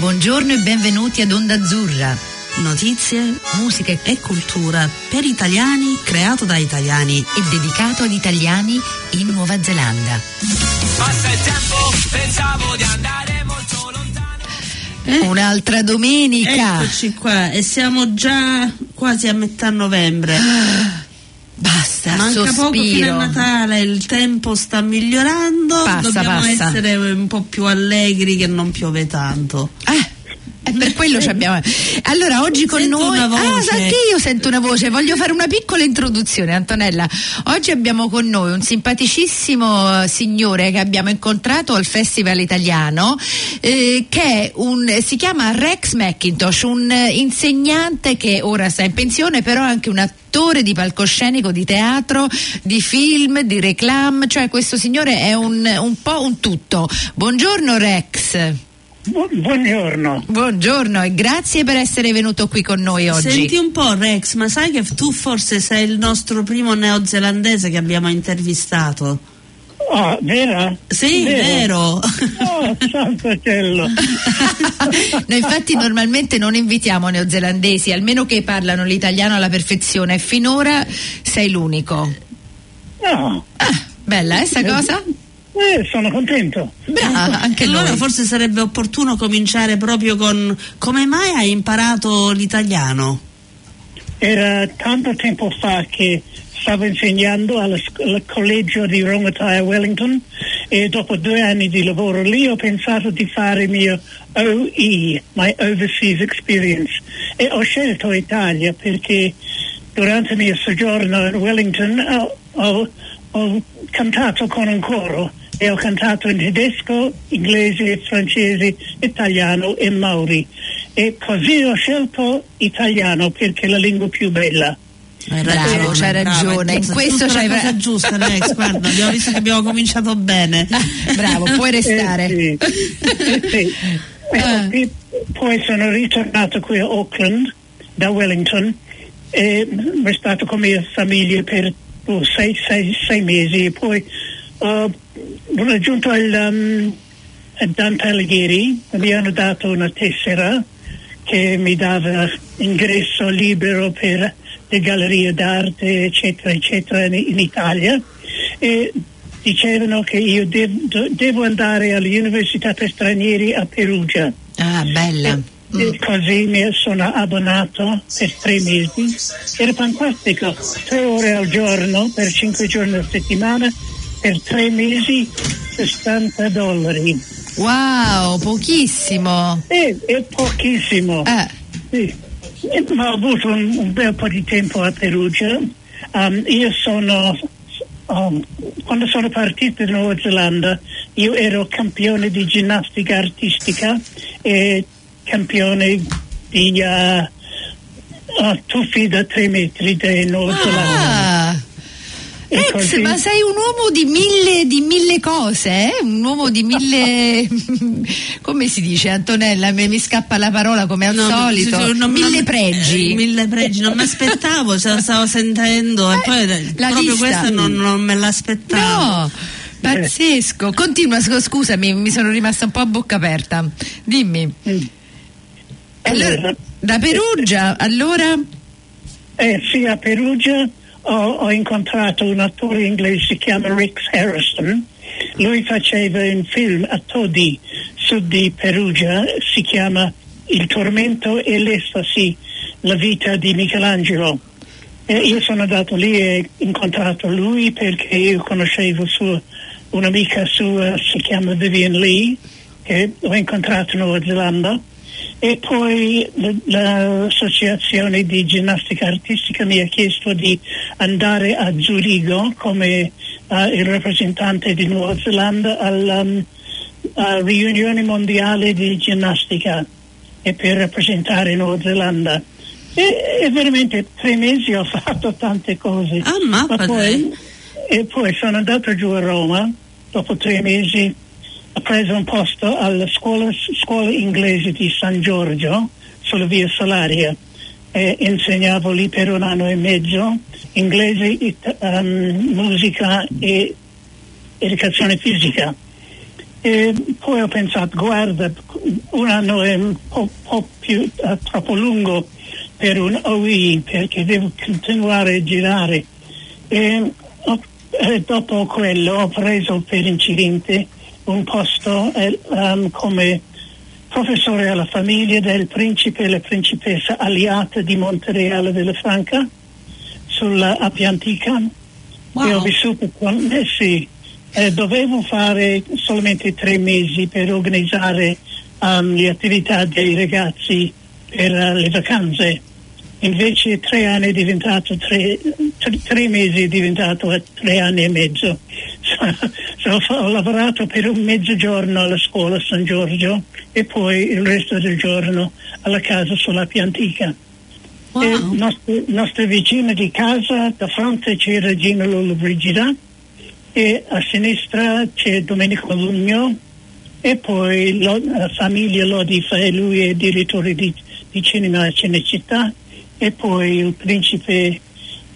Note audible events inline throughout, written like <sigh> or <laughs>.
Buongiorno e benvenuti ad Onda Azzurra. Notizie, musica e cultura per italiani, creato da italiani e dedicato ad italiani in Nuova Zelanda. Passa il tempo, pensavo di andare molto lontano. Eh? Un'altra domenica. Eccoci qua e siamo già quasi a metà novembre. Basta, Manca sospiro. poco fino a Natale, il tempo sta migliorando, Passa, dobbiamo passa. essere un po' più allegri che non piove tanto. Eh, è per quello ci abbiamo. Allora, oggi con Sento noi. una voce. Ah, sa che io sento una voce. Voglio fare una piccola introduzione, Antonella. Oggi abbiamo con noi un simpaticissimo signore che abbiamo incontrato al Festival Italiano, eh, che è un, si chiama Rex McIntosh, un insegnante che ora sta in pensione, però è anche un attore di palcoscenico, di teatro, di film, di reclam, cioè questo signore è un, un po' un tutto. Buongiorno Rex. Bu- Buongiorno. Buongiorno e grazie per essere venuto qui con noi oggi. Senti un po' Rex, ma sai che tu forse sei il nostro primo neozelandese che abbiamo intervistato? Ah, vera? Sì, vero. Oh, santo cielo. <laughs> Noi infatti normalmente non invitiamo neozelandesi, almeno che parlano l'italiano alla perfezione, e finora sei l'unico. No, Ah, bella eh, sta cosa? eh, sono contento. Brava, anche allora noi. forse sarebbe opportuno cominciare proprio con come mai hai imparato l'italiano? Era tanto tempo fa che stavo insegnando al collegio di Rongataia a Wellington e dopo due anni di lavoro lì ho pensato di fare il mio OE, my Overseas Experience, e ho scelto Italia perché durante il mio soggiorno in Wellington ho, ho- ho cantato con un coro e ho cantato in tedesco, inglese, francese, italiano e maori e così ho scelto italiano perché è la lingua più bella. Hai Bravo, c'hai brava, ragione, in questo c'hai la cosa giusta, Rex, <laughs> guarda, abbiamo visto che abbiamo cominciato bene. <laughs> Bravo, puoi restare. <laughs> Eh, sì. Eh, sì. Ah. E poi sono ritornato qui a Auckland da Wellington e sono stato con mia famiglia per oh, sei, sei- sei mesi e poi ho raggiunto il um, a Dante Alighieri mi hanno dato una tessera che mi dava ingresso libero per le gallerie d'arte eccetera eccetera in, Italia e dicevano che io dev- devo andare all'università per stranieri a Perugia Ah, bella. e così mi sono abbonato per tre mesi. Era fantastico, tre ore al giorno per cinque giorni a settimana, per tre mesi 60 dollari. Wow, pochissimo. E, è pochissimo. Eh, Sì. Ma ho avuto un, un bel po' di tempo a Perugia. Um, io sono, um, quando sono partito in Nuova Zelanda, io ero campione di ginnastica artistica e campione di uh, uh, tuffi da tre metri di Nuova Zelanda. ah. E Rex, così- ma sei un uomo di mille, di mille cose, eh? un uomo di mille, <laughs> come si dice Antonella, mi, mi scappa la parola come al No, solito, sì, non- mille non- pregi. eh, <laughs> mille pregi, non mi aspettavo, ce la stavo sentendo e Eh, poi la proprio lista. questa non, non me l'aspettavo. No, pazzesco. Continua, scu- scusami, mi sono rimasta un po' a bocca aperta. Dimmi. Mm. Allora, da Perugia, allora? Eh, sì, a Perugia ho, ho incontrato un attore inglese, si chiama Rick Harrison. Lui faceva un film a Todi, su di Perugia, si chiama Il tormento e l'estasi, la vita di Michelangelo. E io sono andato lì e ho incontrato lui perché io conoscevo sua, un'amica sua, si chiama Vivian Lee, che ho incontrato in Nuova Zelanda. E poi l'associazione di ginnastica artistica mi ha chiesto di andare a Zurigo come eh, il rappresentante di Nuova Zelanda alla um, riunione mondiale di ginnastica e per rappresentare Nuova Zelanda. E, e veramente tre mesi ho <laughs> fatto tante cose. Ah, mappa poi, e poi sono andato giù a Roma, dopo tre mesi ho preso un posto alla scuola, scuola inglese di San Giorgio sulla via Salaria e insegnavo lì per un anno e mezzo inglese, it- um, musica e educazione fisica. E poi ho pensato, guarda, un anno è un po', po' più eh, troppo lungo per un OI perché devo continuare a girare. E, ho- e dopo quello ho preso per incidente un posto um, come professore alla famiglia del principe e la principessa Aliata di Montereale della Franca sulla Appia Antica. E ho vissuto con eh sì, eh, dovevo fare solamente tre mesi per organizzare um, le attività dei ragazzi per uh, le vacanze. Invece tre anni è diventato tre, tre, tre mesi è diventato tre anni e mezzo <laughs> ho, lavorato per un mezzogiorno alla scuola San Giorgio e poi il resto del giorno alla casa sulla Piantica Wow. e nostra, nostra vicina di casa, da fronte c'è Regina Lollobrigida e a sinistra c'è Domenico Lugno e poi lo- la famiglia Lodifa e lui è direttore di, di cinema a Cinecittà e poi il principe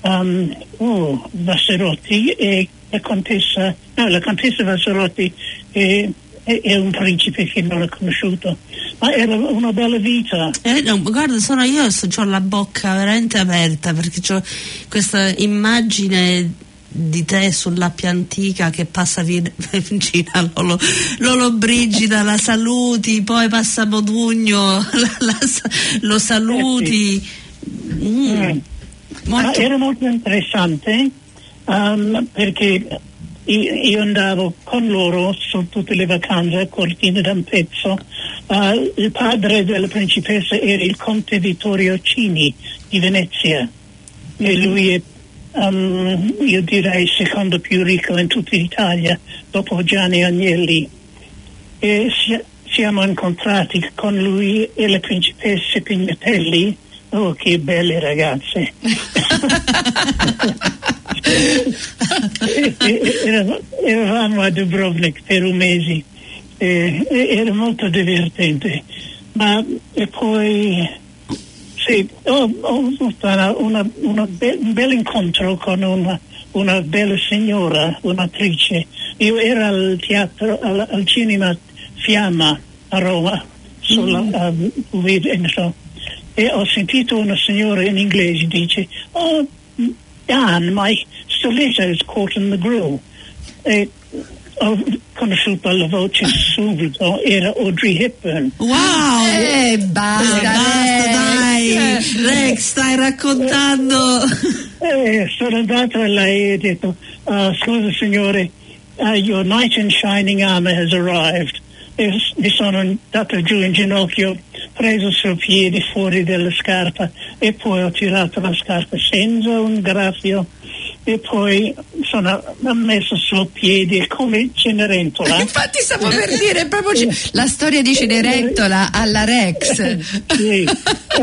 um, oh, Vasserotti e la contessa, no, la contessa Vasserotti è, è- è un principe che non ho conosciuto, ma era una bella vita. Eh, no, guarda, sono io ho la bocca veramente aperta perché ho questa immagine di te sull'appia antica che passa vi- vicino <laughs> Lolo, Lolo Brigida, la saluti, poi passa Modugno, <laughs> la- la lo saluti. Mm, Mm. Ma molto- era molto interessante um, perché io, andavo con loro su tutte le vacanze a Cortina d'Ampezzo. Uh, il padre della principessa era il conte Vittorio Cini di Venezia e lui è, um, io direi, il secondo più ricco in tutta l'Italia dopo Gianni Agnelli. E si- siamo incontrati con lui e le principesse Pignatelli. Oh, che belle ragazze! E- <laughs> e- eravamo- a Dubrovnik per un mese e, e- era molto divertente ma poi sì, ho, ho avuto una, una- be- un bel incontro con una, una bella signora, un'attrice. Io ero al teatro, al, al cinema Fiamma a Roma, sulla, um, and so- e ho sentito una signora in inglese dice, oh Dan, my stiletto is caught in the grill. E ho conosciuto la voce subito, era Audrey Hepburn. Wow! Eh, basta, basta, dai! Rex. Rex, stai raccontando! Eh, sono andato a lei e ho detto, "Ah, scusa signore, ah, your knight in shining armor has arrived. E mi sono andato giù in ginocchio, preso sul piede fuori della scarpa e poi ho tirato la scarpa senza un graffio e poi sono messo sul piede come Cenerentola. Infatti stavo per dire proprio c- la storia di Cenerentola alla Rex. sì,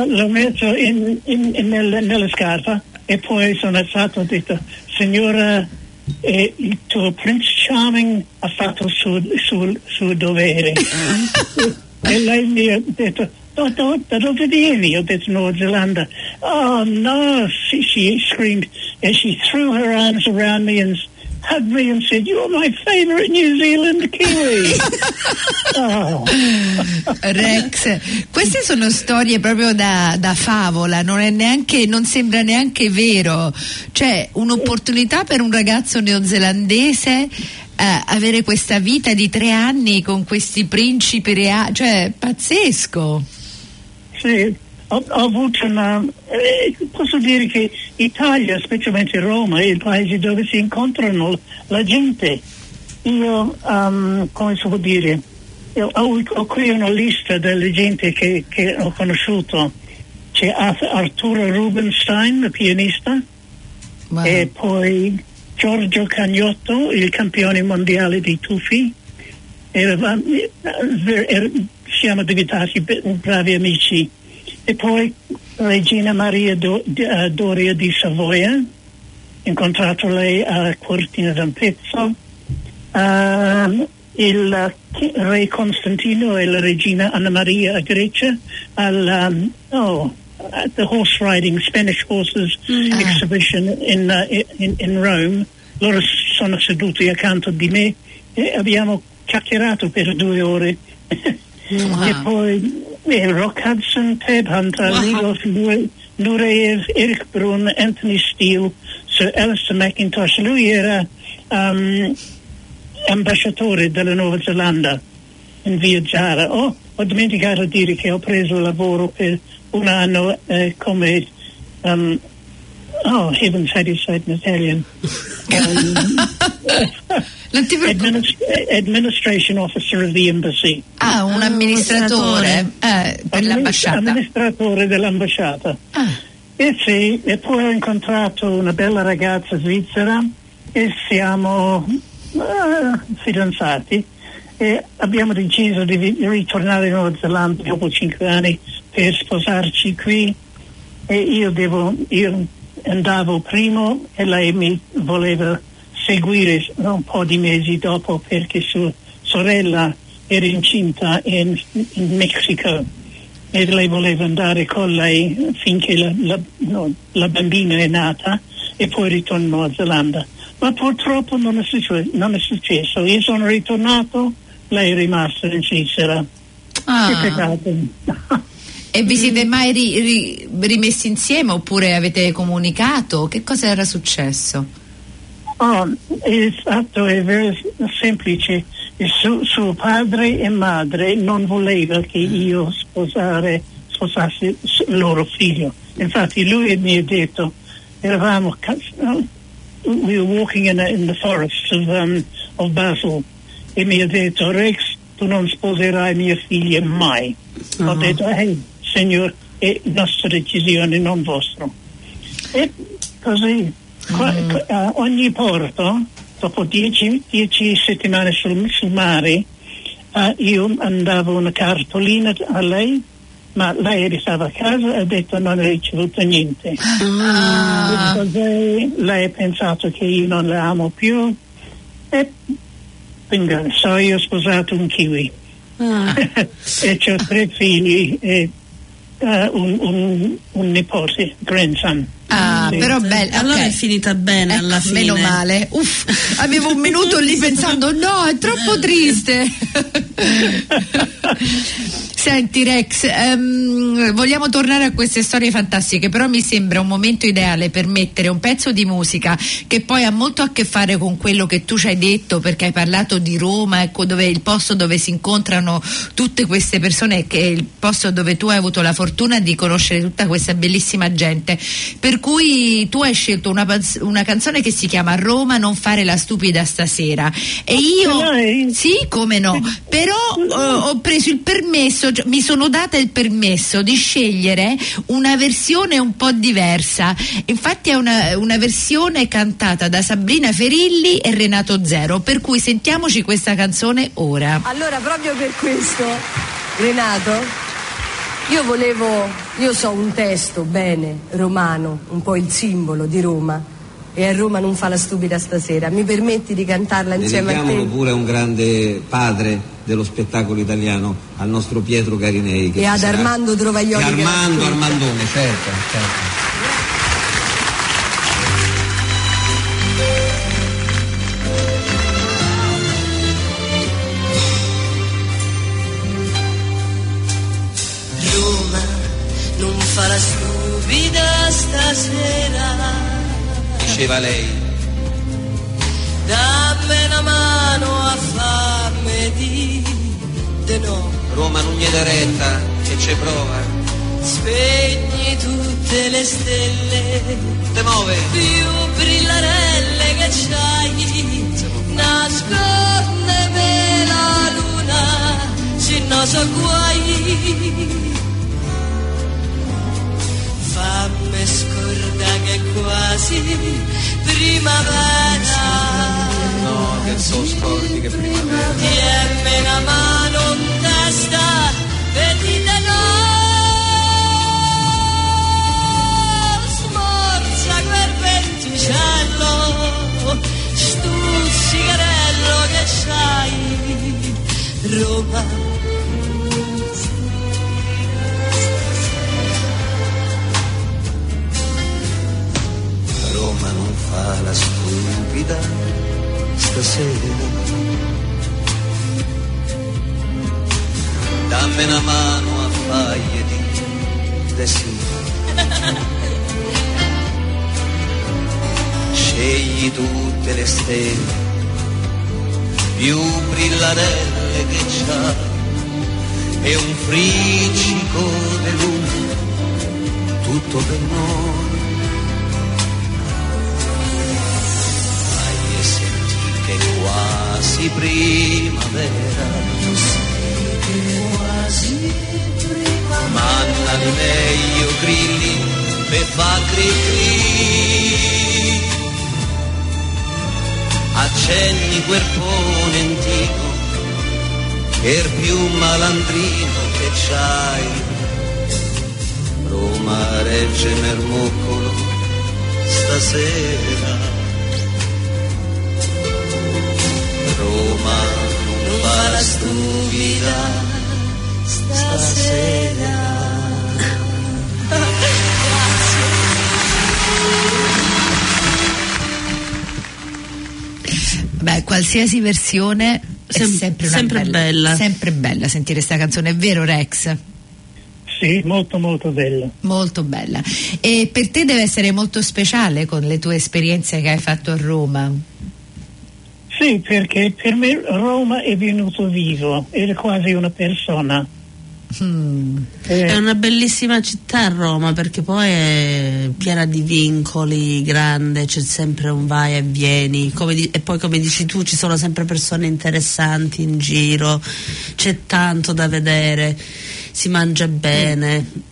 l'ho messo in, in- in- nel- nella scarpa e poi sono alzato e ho detto signora eh, il tuo Prince Charming ha fatto il suo, il suo- il suo dovere e lei mi ha detto "Da- da- da dove vieni? Ho detto Nuova Zelanda. Oh no, she, she screamed and she threw her arms around me and hugged me and said, You're my favorite New Zealand Kiwi. oh. Rex, queste sono storie proprio da, da favola, non, è neanche, non sembra neanche vero. Cioè, un'opportunità per un ragazzo neozelandese eh, avere questa vita di tre anni con questi principi reali, cioè, pazzesco. Sì, ho, ho avuto una... eh, posso dire che Italia, specialmente Roma, è il paese dove si incontrano la gente. Io, um, come si può dire, ho, ho qui una lista delle gente che, che ho conosciuto. C'è Ar- Arturo Rubinstein, il pianista, Wow. e poi Giorgio Cagnotto, il campione mondiale di tuffi. Eravamo- eh, ver- er- siamo diventati bravi amici. E poi Regina Maria Do- eh, Doria di Savoia, incontrato lei a Cortina d'Ampezzo. Ehm, il re Costantino e la regina Anna Maria a Grecia al um, oh, at the horse riding Spanish horses exhibition in, uh, in, in Rome. Loro sono seduti accanto di me e abbiamo chiacchierato per due ore. <laughs> e poi eh, Rock Hudson, Ted Hunter, Wow. Rudolph Lu- Nureyev, Eric Brun, Anthony Steele, Sir Alistair McIntosh. Lui era um, ambasciatore della Nuova Zelanda in via Zara. Oh, ho dimenticato di dire che ho preso lavoro per un anno eh, come um, oh, heavens, how do you say it in Italian? Non ti preoccupare. Adminis- administration officer of the embassy. Ah, un Ah, amministratore eh, per l'ambasciata. Amministratore dell'ambasciata. Ah, E sì, e poi ho incontrato una bella ragazza svizzera e siamo eh, fidanzati e abbiamo deciso di vi- di ritornare in Nuova Zelanda dopo cinque anni per sposarci qui e io devo, io andavo prima e lei mi voleva seguire un po' di mesi dopo perché sua sorella era incinta in, in Messico e lei voleva andare con lei finché la, la- no, la bambina è nata e poi ritorna in Nuova Zelanda. Ma purtroppo non è, succe- non è successo. Io sono ritornato, lei è rimasta in Svizzera. Che ah. peccato. E vi siete mai ri- ri- rimessi insieme oppure avete comunicato? Che cosa era successo? Oh, il fatto è vero semplice. Il su- suo padre e madre non voleva che io sposare, sposassi s- loro figlio. Infatti lui mi ha detto, eravamo, we were walking in, a- in the forests of, um, of Basel e mi ha detto, Rex, tu non sposerai mia figlia mai. Ho detto, ehi, signor, è nostra decisione, non vostra. E così, qua- qua- a ogni porto, dopo dieci, dieci settimane sul, sul mare, eh, io andavo una cartolina a lei, ma lei restava a casa e ha detto non ha ricevuto niente. Ah, così lei ha pensato che io non la amo più. E bingo, so io ho sposato un kiwi. Ah, <laughs> e ho tre figli e eh, un, un- un nipote, grandson. Ah, però bella. allora è finita bene Ecco, alla fine. Meno male. Uff, <laughs> avevo un minuto lì pensando no, è troppo triste. <laughs> Senti Rex, ehm, vogliamo tornare a queste storie fantastiche, però mi sembra un momento ideale per mettere un pezzo di musica che poi ha molto a che fare con quello che tu ci hai detto, perché hai parlato di Roma, ecco dove il posto dove si incontrano tutte queste persone, che è il posto dove tu hai avuto la fortuna di conoscere tutta questa bellissima gente. Per cui tu hai scelto una, una canzone che si chiama Roma non fare la stupida stasera. E io Lei? sì, come no, però eh, ho preso il permesso, cioè, mi sono data il permesso di scegliere una versione un po' diversa. Infatti è una, una versione cantata da Sabrina Ferilli e Renato Zero, per cui sentiamoci questa canzone ora. Allora, proprio per questo, Renato, io volevo, io so un testo bene, romano, un po' il simbolo di Roma, e a Roma non fa la stupida stasera. Mi permetti di cantarla insieme a te? pure a un grande padre dello spettacolo italiano, al nostro Pietro Carinei. che E ad sarà- Armando Trovaglioli E Armando. Armandone, certo, certo. Stasera. Diceva lei, Dammi una mano a farmi di de no. Roma non gli dà retta, che ci prova. Spegni tutte le stelle Te muove, più brillarelle che c'hai. Nascondeme la luna, se no so guai. Fammi scordare che è quasi primavera. no, che so scordi che primavera. Tienmi una mano in testa, vedete no. Smorza quel venticello, stuzzicarello che c'hai, Roma. Fa la stupida stasera. dammi una mano a faglie di destino. Scegli tutte le stelle più brillarelle che c'hai e un friccico di luna tutto per noi. Senti che è quasi primavera. Manna di meglio grilli per fa cri cri. Accenni quel ponentino che è il più malandrino che c'hai. Roma regge mermoccolo stasera. Qualsiasi versione è Sem- sempre, una sempre bella. Sempre bella sentire questa canzone, è vero Rex? Sì, molto molto bella. Molto bella. E per te deve essere molto speciale con le tue esperienze che hai fatto a Roma. Sì, perché per me Roma è venuto vivo, era quasi una persona. Mm. Eh, È una bellissima città Roma perché poi è piena di vincoli, grande, c'è sempre un vai e vieni di- e poi come dici tu ci sono sempre persone interessanti in giro, c'è tanto da vedere, si mangia bene.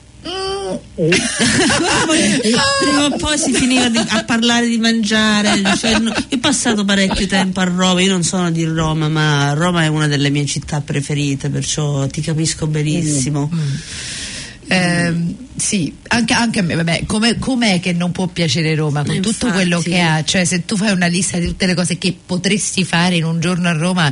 Prima o poi si finiva di- a parlare di mangiare. cioè, no- io ho passato parecchio tempo a Roma, io non sono di Roma, ma Roma è una delle mie città preferite, perciò ti capisco benissimo. Ehm, sì, anche, anche a me, vabbè, come, com'è che non può piacere Roma con Eh, tutto infatti. quello che ha? Cioè, se tu fai una lista di tutte le cose che potresti fare in un giorno a Roma,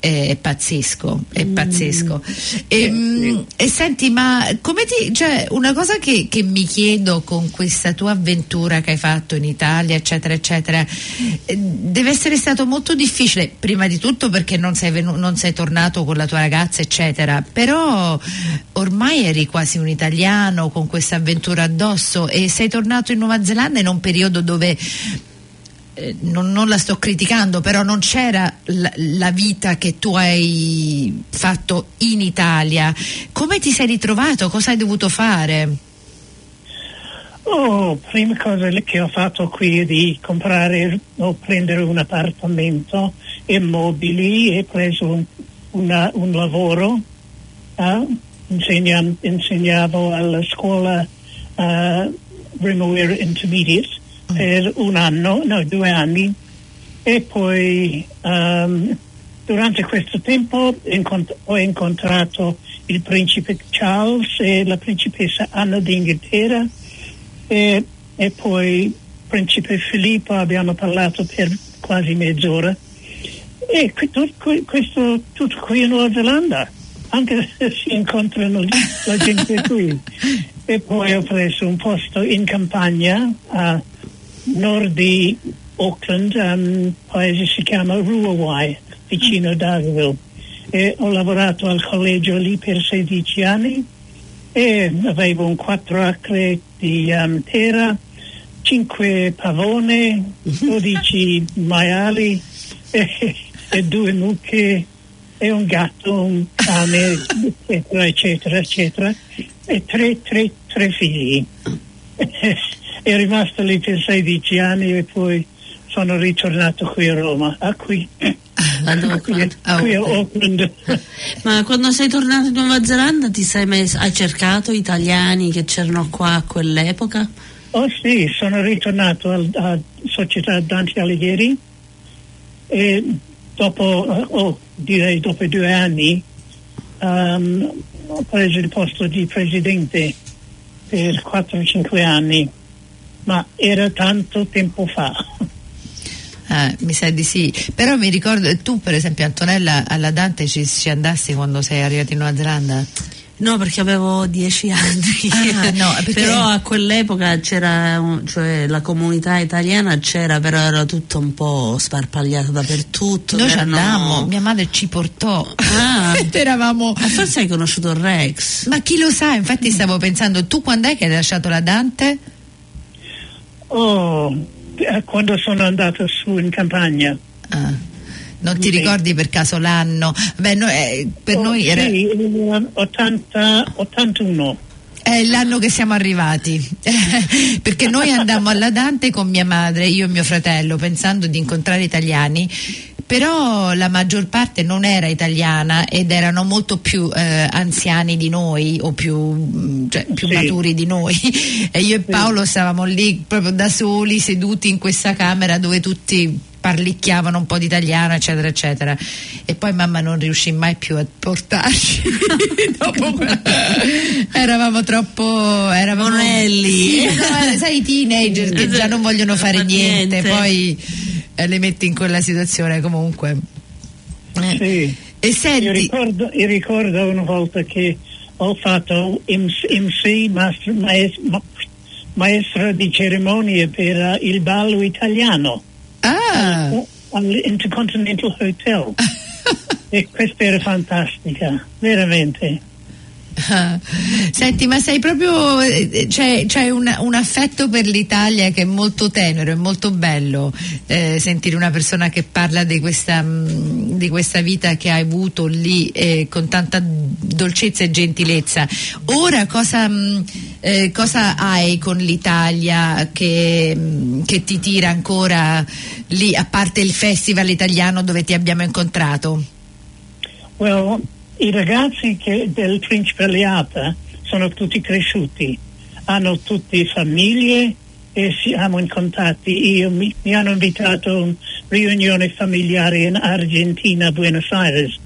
eh, è pazzesco, è Mm. pazzesco. E, mm, e senti, ma come ti, cioè, una cosa che, che mi chiedo con questa tua avventura che hai fatto in Italia, eccetera, eccetera, eh, deve essere stato molto difficile, prima di tutto perché non sei, venu- non sei tornato con la tua ragazza, eccetera, però ormai eri quasi un italiano con questa avventura addosso e sei tornato in Nuova Zelanda in un periodo dove eh, non, non la sto criticando, però non c'era la, la vita che tu hai fatto in Italia. Come ti sei ritrovato? Cosa hai dovuto fare? Oh, prima cosa che ho fatto qui è di comprare o prendere un appartamento e mobili e preso un, una- un lavoro. eh, insegna- insegnavo alla scuola uh, Rimaware Intermediate per un anno, no, due anni. E poi um, durante questo tempo incont- ho incontrato il principe Charles e la principessa Anna d'Inghilterra e, e poi principe Filippo abbiamo parlato per quasi mezz'ora. E qui- questo tutto qui in Nuova Zelanda anche se si incontrano <laughs> la gente qui. E poi ho preso un posto in campagna a nord di Auckland un paese si chiama Ruawai vicino a Darwin e ho lavorato al collegio lì per 16 anni e avevo un 4 acre di um, terra, 5 pavone, 12 maiali <laughs> e, e due mucche e un gatto, un cane, eccetera, eccetera, eccetera, e tre, tre, tre figli. è rimasto lì per 16 anni e poi sono ritornato qui a Roma, a qui, Ad qui, Auckland. qui a Auckland. Ma quando sei tornato in Nuova Zelanda ti sei mes- hai cercato italiani che c'erano qua a quell'epoca? Oh sì, sono ritornato al- a Società Dante Alighieri e dopo, eh, oh, direi dopo due anni, ehm, ho preso il posto di presidente per 4-5 anni, ma era tanto tempo fa. Eh, mi sa di sì, però mi ricordo, tu per esempio Antonella alla Dante ci, ci andassi quando sei arrivata in Nuova Zelanda? No, perché avevo dieci anni. Ah, no, <laughs> perché- Però a quell'epoca c'era, cioè la comunità italiana c'era, però era tutto un po' sparpagliato dappertutto. Noi ci c'erano- andammo, mia madre ci portò. Ah. <laughs> Eravamo. Ah, forse hai conosciuto Rex. Ma chi lo sa, infatti stavo pensando, tu quando è che hai lasciato la Dante? Oh, eh, quando sono andato su in campagna. Ah, non ti ricordi per caso l'anno? Beh, no, eh, per Oh, noi era Sì, il 80, 81. è l'anno che siamo arrivati. <laughs> Perché noi andammo alla Dante con mia madre, io e mio fratello, pensando di incontrare italiani. Però la maggior parte non era italiana ed erano molto più eh, anziani di noi o più, mm, cioè, più Sì. maturi di noi e io e Paolo stavamo lì proprio da soli seduti in questa camera dove tutti parlicchiavano un po' di italiano eccetera eccetera e poi mamma non riuscì mai più a portarci <laughs> dopo que- <laughs> eravamo troppo eravamo Monelli. No, sai i teenager che già non vogliono fare Non fa niente, niente. poi eh, le metti in quella situazione comunque Eh, Sì. e Io senti ricordo, io ricordo una volta che ho fatto MC, MC maestro, maes- ma- maestra di cerimonie per il ballo italiano ah all'Intercontinental Hotel. <laughs> e questa era fantastica, veramente. <laughs> Senti, ma sei proprio. eh, C'è, c'è un, un affetto per l'Italia che è molto tenero, è molto bello eh, sentire una persona che parla di questa, mh, di questa vita che hai avuto lì eh, con tanta dolcezza e gentilezza. Ora cosa, mh, eh, cosa hai con l'Italia che, mh, che ti tira ancora lì, a parte il festival italiano dove ti abbiamo incontrato? Well, i ragazzi che- del Principe Leata sono tutti cresciuti, hanno tutte famiglie e siamo in contatti. Io, mi, mi hanno invitato a una riunione familiare in Argentina, Buenos Aires,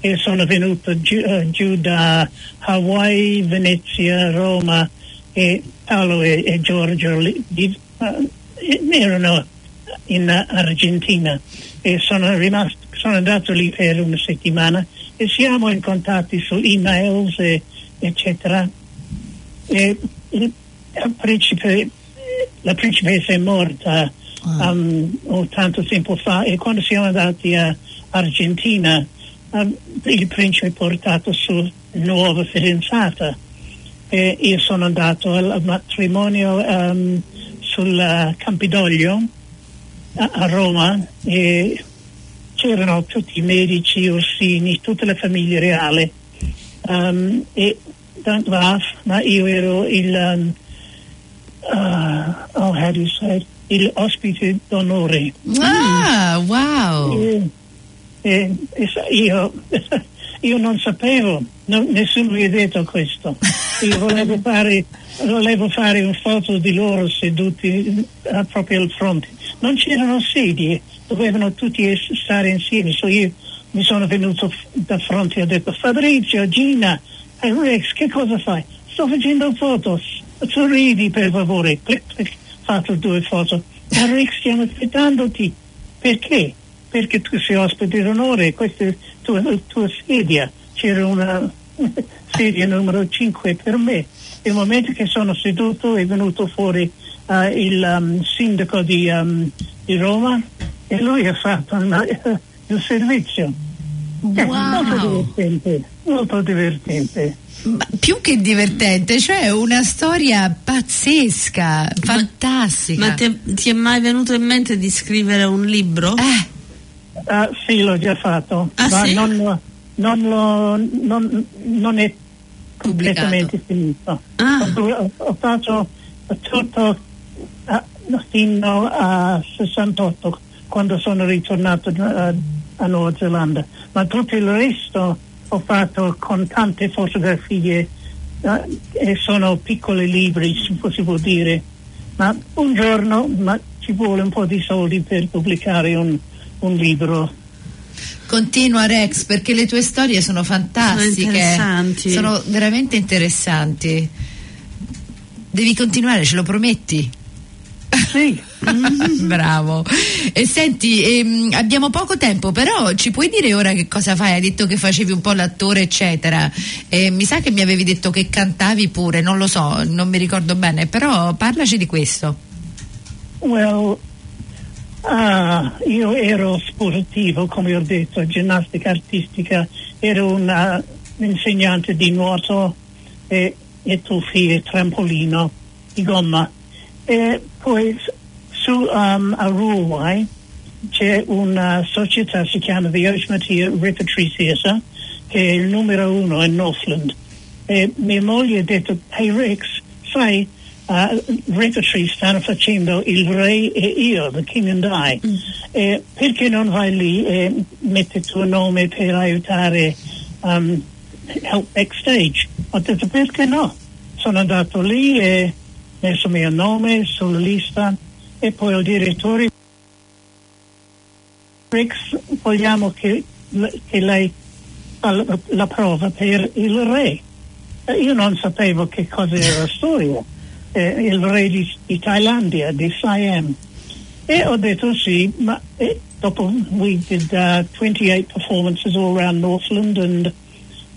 e sono venuto giù, eh, giù da Hawaii, Venezia, Roma e Paolo e, e Giorgio di- eh, erano in Argentina e sono rimasto sono andato lì per una settimana e siamo in contatti su emails e, eccetera. E principe la principessa è morta um, oh, tanto tempo fa e quando siamo andati a Argentina um, il principe ha portato su nuova fidanzata e io sono andato al, matrimonio um, sul Campidoglio a, a Roma e c'erano tutti i medici, Orsini, tutta la famiglia reale um, e tanto va, ma io ero il um, uh, oh, how do you say it? il ospite d'onore Ah, wow! e, e- e io, <laughs> io non sapevo, no- nessuno mi ha detto questo. Io volevo fare, volevo fare una foto di loro seduti eh, proprio al fronte. Non c'erano sedie, dovevano tutti stare insieme. So io mi sono venuto da fronte e ho detto Fabrizio, Gina, eh, Rex, che cosa fai? Sto facendo foto, sorridi per favore. Fatto due foto. Ma Rex, stiamo aspettandoti. Perché? Perché tu sei ospite d'onore, questa è tua, tua sedia. C'era una <laughs> sedia numero 5 per me. Nel momento che sono seduto è venuto fuori eh, il um, sindaco di, um, di Roma e lui ha fatto una- il servizio. Eh, Wow. Molto divertente, molto divertente. Ma più che divertente, cioè una storia pazzesca, fantastica. Ma ti, ti è mai venuto in mente di scrivere un libro? Eh, Ah, sì, l'ho già fatto, Ah, ma sì? non, non, lo- non- non è completamente finito. Ah. Ho, ho fatto tutto ah, fino a 68 quando sono ritornato a, a Nuova Zelanda, ma tutto il resto ho fatto con tante fotografie eh, e sono piccoli libri, si può, dire, ma un giorno ma ci vuole un po' di soldi per pubblicare un, un libro. continua Rex perché le tue storie sono fantastiche, Sono sono veramente interessanti. Devi continuare, ce lo prometti? Sì, <laughs> Bravo. E senti, ehm, abbiamo poco tempo, però ci puoi dire ora che cosa fai? Hai detto che facevi un po' l'attore, eccetera. E mi sa che mi avevi detto che cantavi pure, non lo so, non mi ricordo bene, però parlaci di questo. well, ah, io ero sportivo, come ho detto, ginnastica artistica, ero un ah, insegnante di nuoto e, e tuffi e trampolino di gomma. E poi su um, a Ruwai c'è una società, si chiama The Oshmatia Repertory Theatre, che è il numero uno in Northland. E mia moglie ha detto, hey Rex, sai, uh, Repertory stanno facendo Il Re e io, The King and I. E perché non vai lì e metti il tuo nome per aiutare um, help backstage? Ho detto, perché no? Sono andato lì e messo il mio nome sulla lista e poi il direttore Rex vogliamo che, che lei fa la, la prova per il re. Eh, Io non sapevo che cosa era la storia. Eh, il re di, di Thailandia, di Siam. E ho detto sì, ma eh, dopo we did uh, 28 performances all around Northland and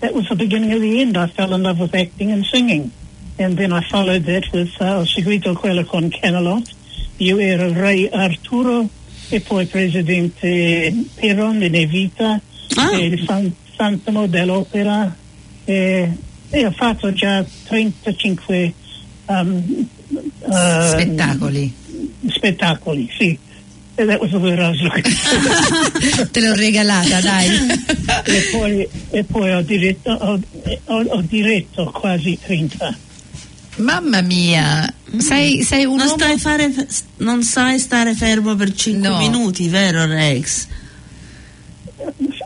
that was the beginning of the end. I fell in love with acting and singing. And then I followed that with, uh, ho seguito quello con Camelot. Io ero re Arturo e poi presidente Peron di Nevita Ah. e il San, Santamo dell'Opera e, e ho fatto già 35 um, uh, Spettacoli. spettacoli, sì. E that was the word I was looking for. <laughs> Te l'ho regalata, dai. e, poi, e poi ho diretto, ho, ho- ho diretto quasi 30. Mamma mia, sei, sei un Non, uomo... stai fare, non sai stare fermo per 5 No. minuti, vero Rex?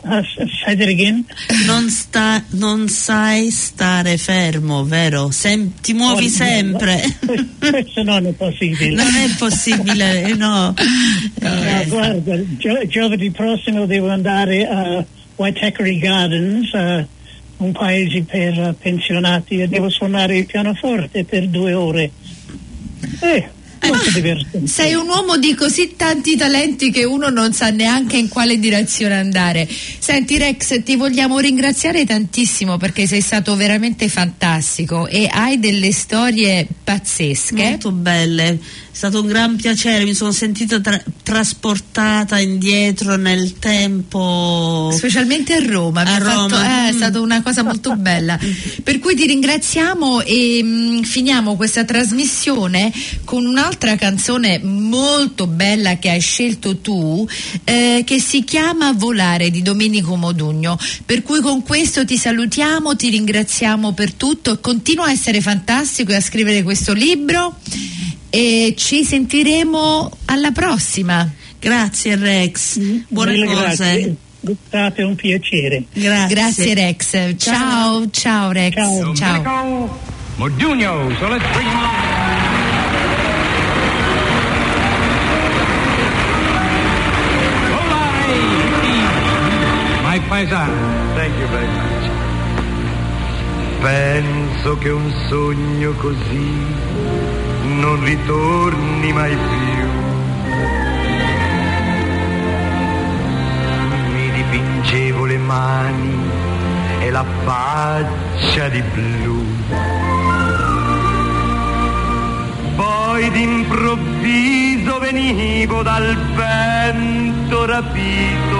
Uh, say that again? Non, sta, non sai stare fermo, vero? Sem- ti muovi Oh, sempre. <laughs> no, Questo non è possibile. Non è possibile, no. Ah, Eh, guarda, gio- giovedì prossimo devo andare a Waitakere Gardens, eh, un paese per eh, pensionati, e devo suonare il pianoforte per due ore. Eh, molto divertente. Sei un uomo di così tanti talenti che uno non sa neanche in quale direzione andare. Senti Rex, ti vogliamo ringraziare tantissimo perché sei stato veramente fantastico e hai delle storie pazzesche. Molto belle, stato un gran piacere, mi sono sentita tra- trasportata indietro nel tempo. Specialmente a Roma, A ha fatto- Roma. eh, è Mm. stata una cosa molto bella. <laughs> Per cui ti ringraziamo e mm, finiamo questa trasmissione con un'altra canzone molto bella che hai scelto tu, eh, che si chiama Volare di Domenico Modugno. Per cui con questo ti salutiamo, ti ringraziamo per tutto e continua a essere fantastico e a scrivere questo libro e ci sentiremo alla prossima. Grazie Rex, buone Mille cose. grazie. È stato un piacere. Grazie. Grazie Rex. Ciao, ciao Rex. Ciao. ciao. Modugno, so let's bring him on. Paesano. Thank you very much. Penso che un sogno così non ritorni mai più. Mi dipingevo le mani e la faccia di blu. Poi d'improvviso venivo dal vento rapito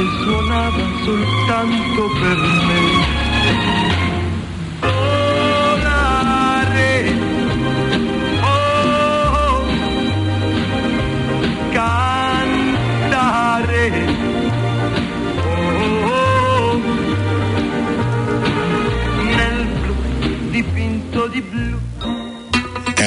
dolce suonava soltanto per.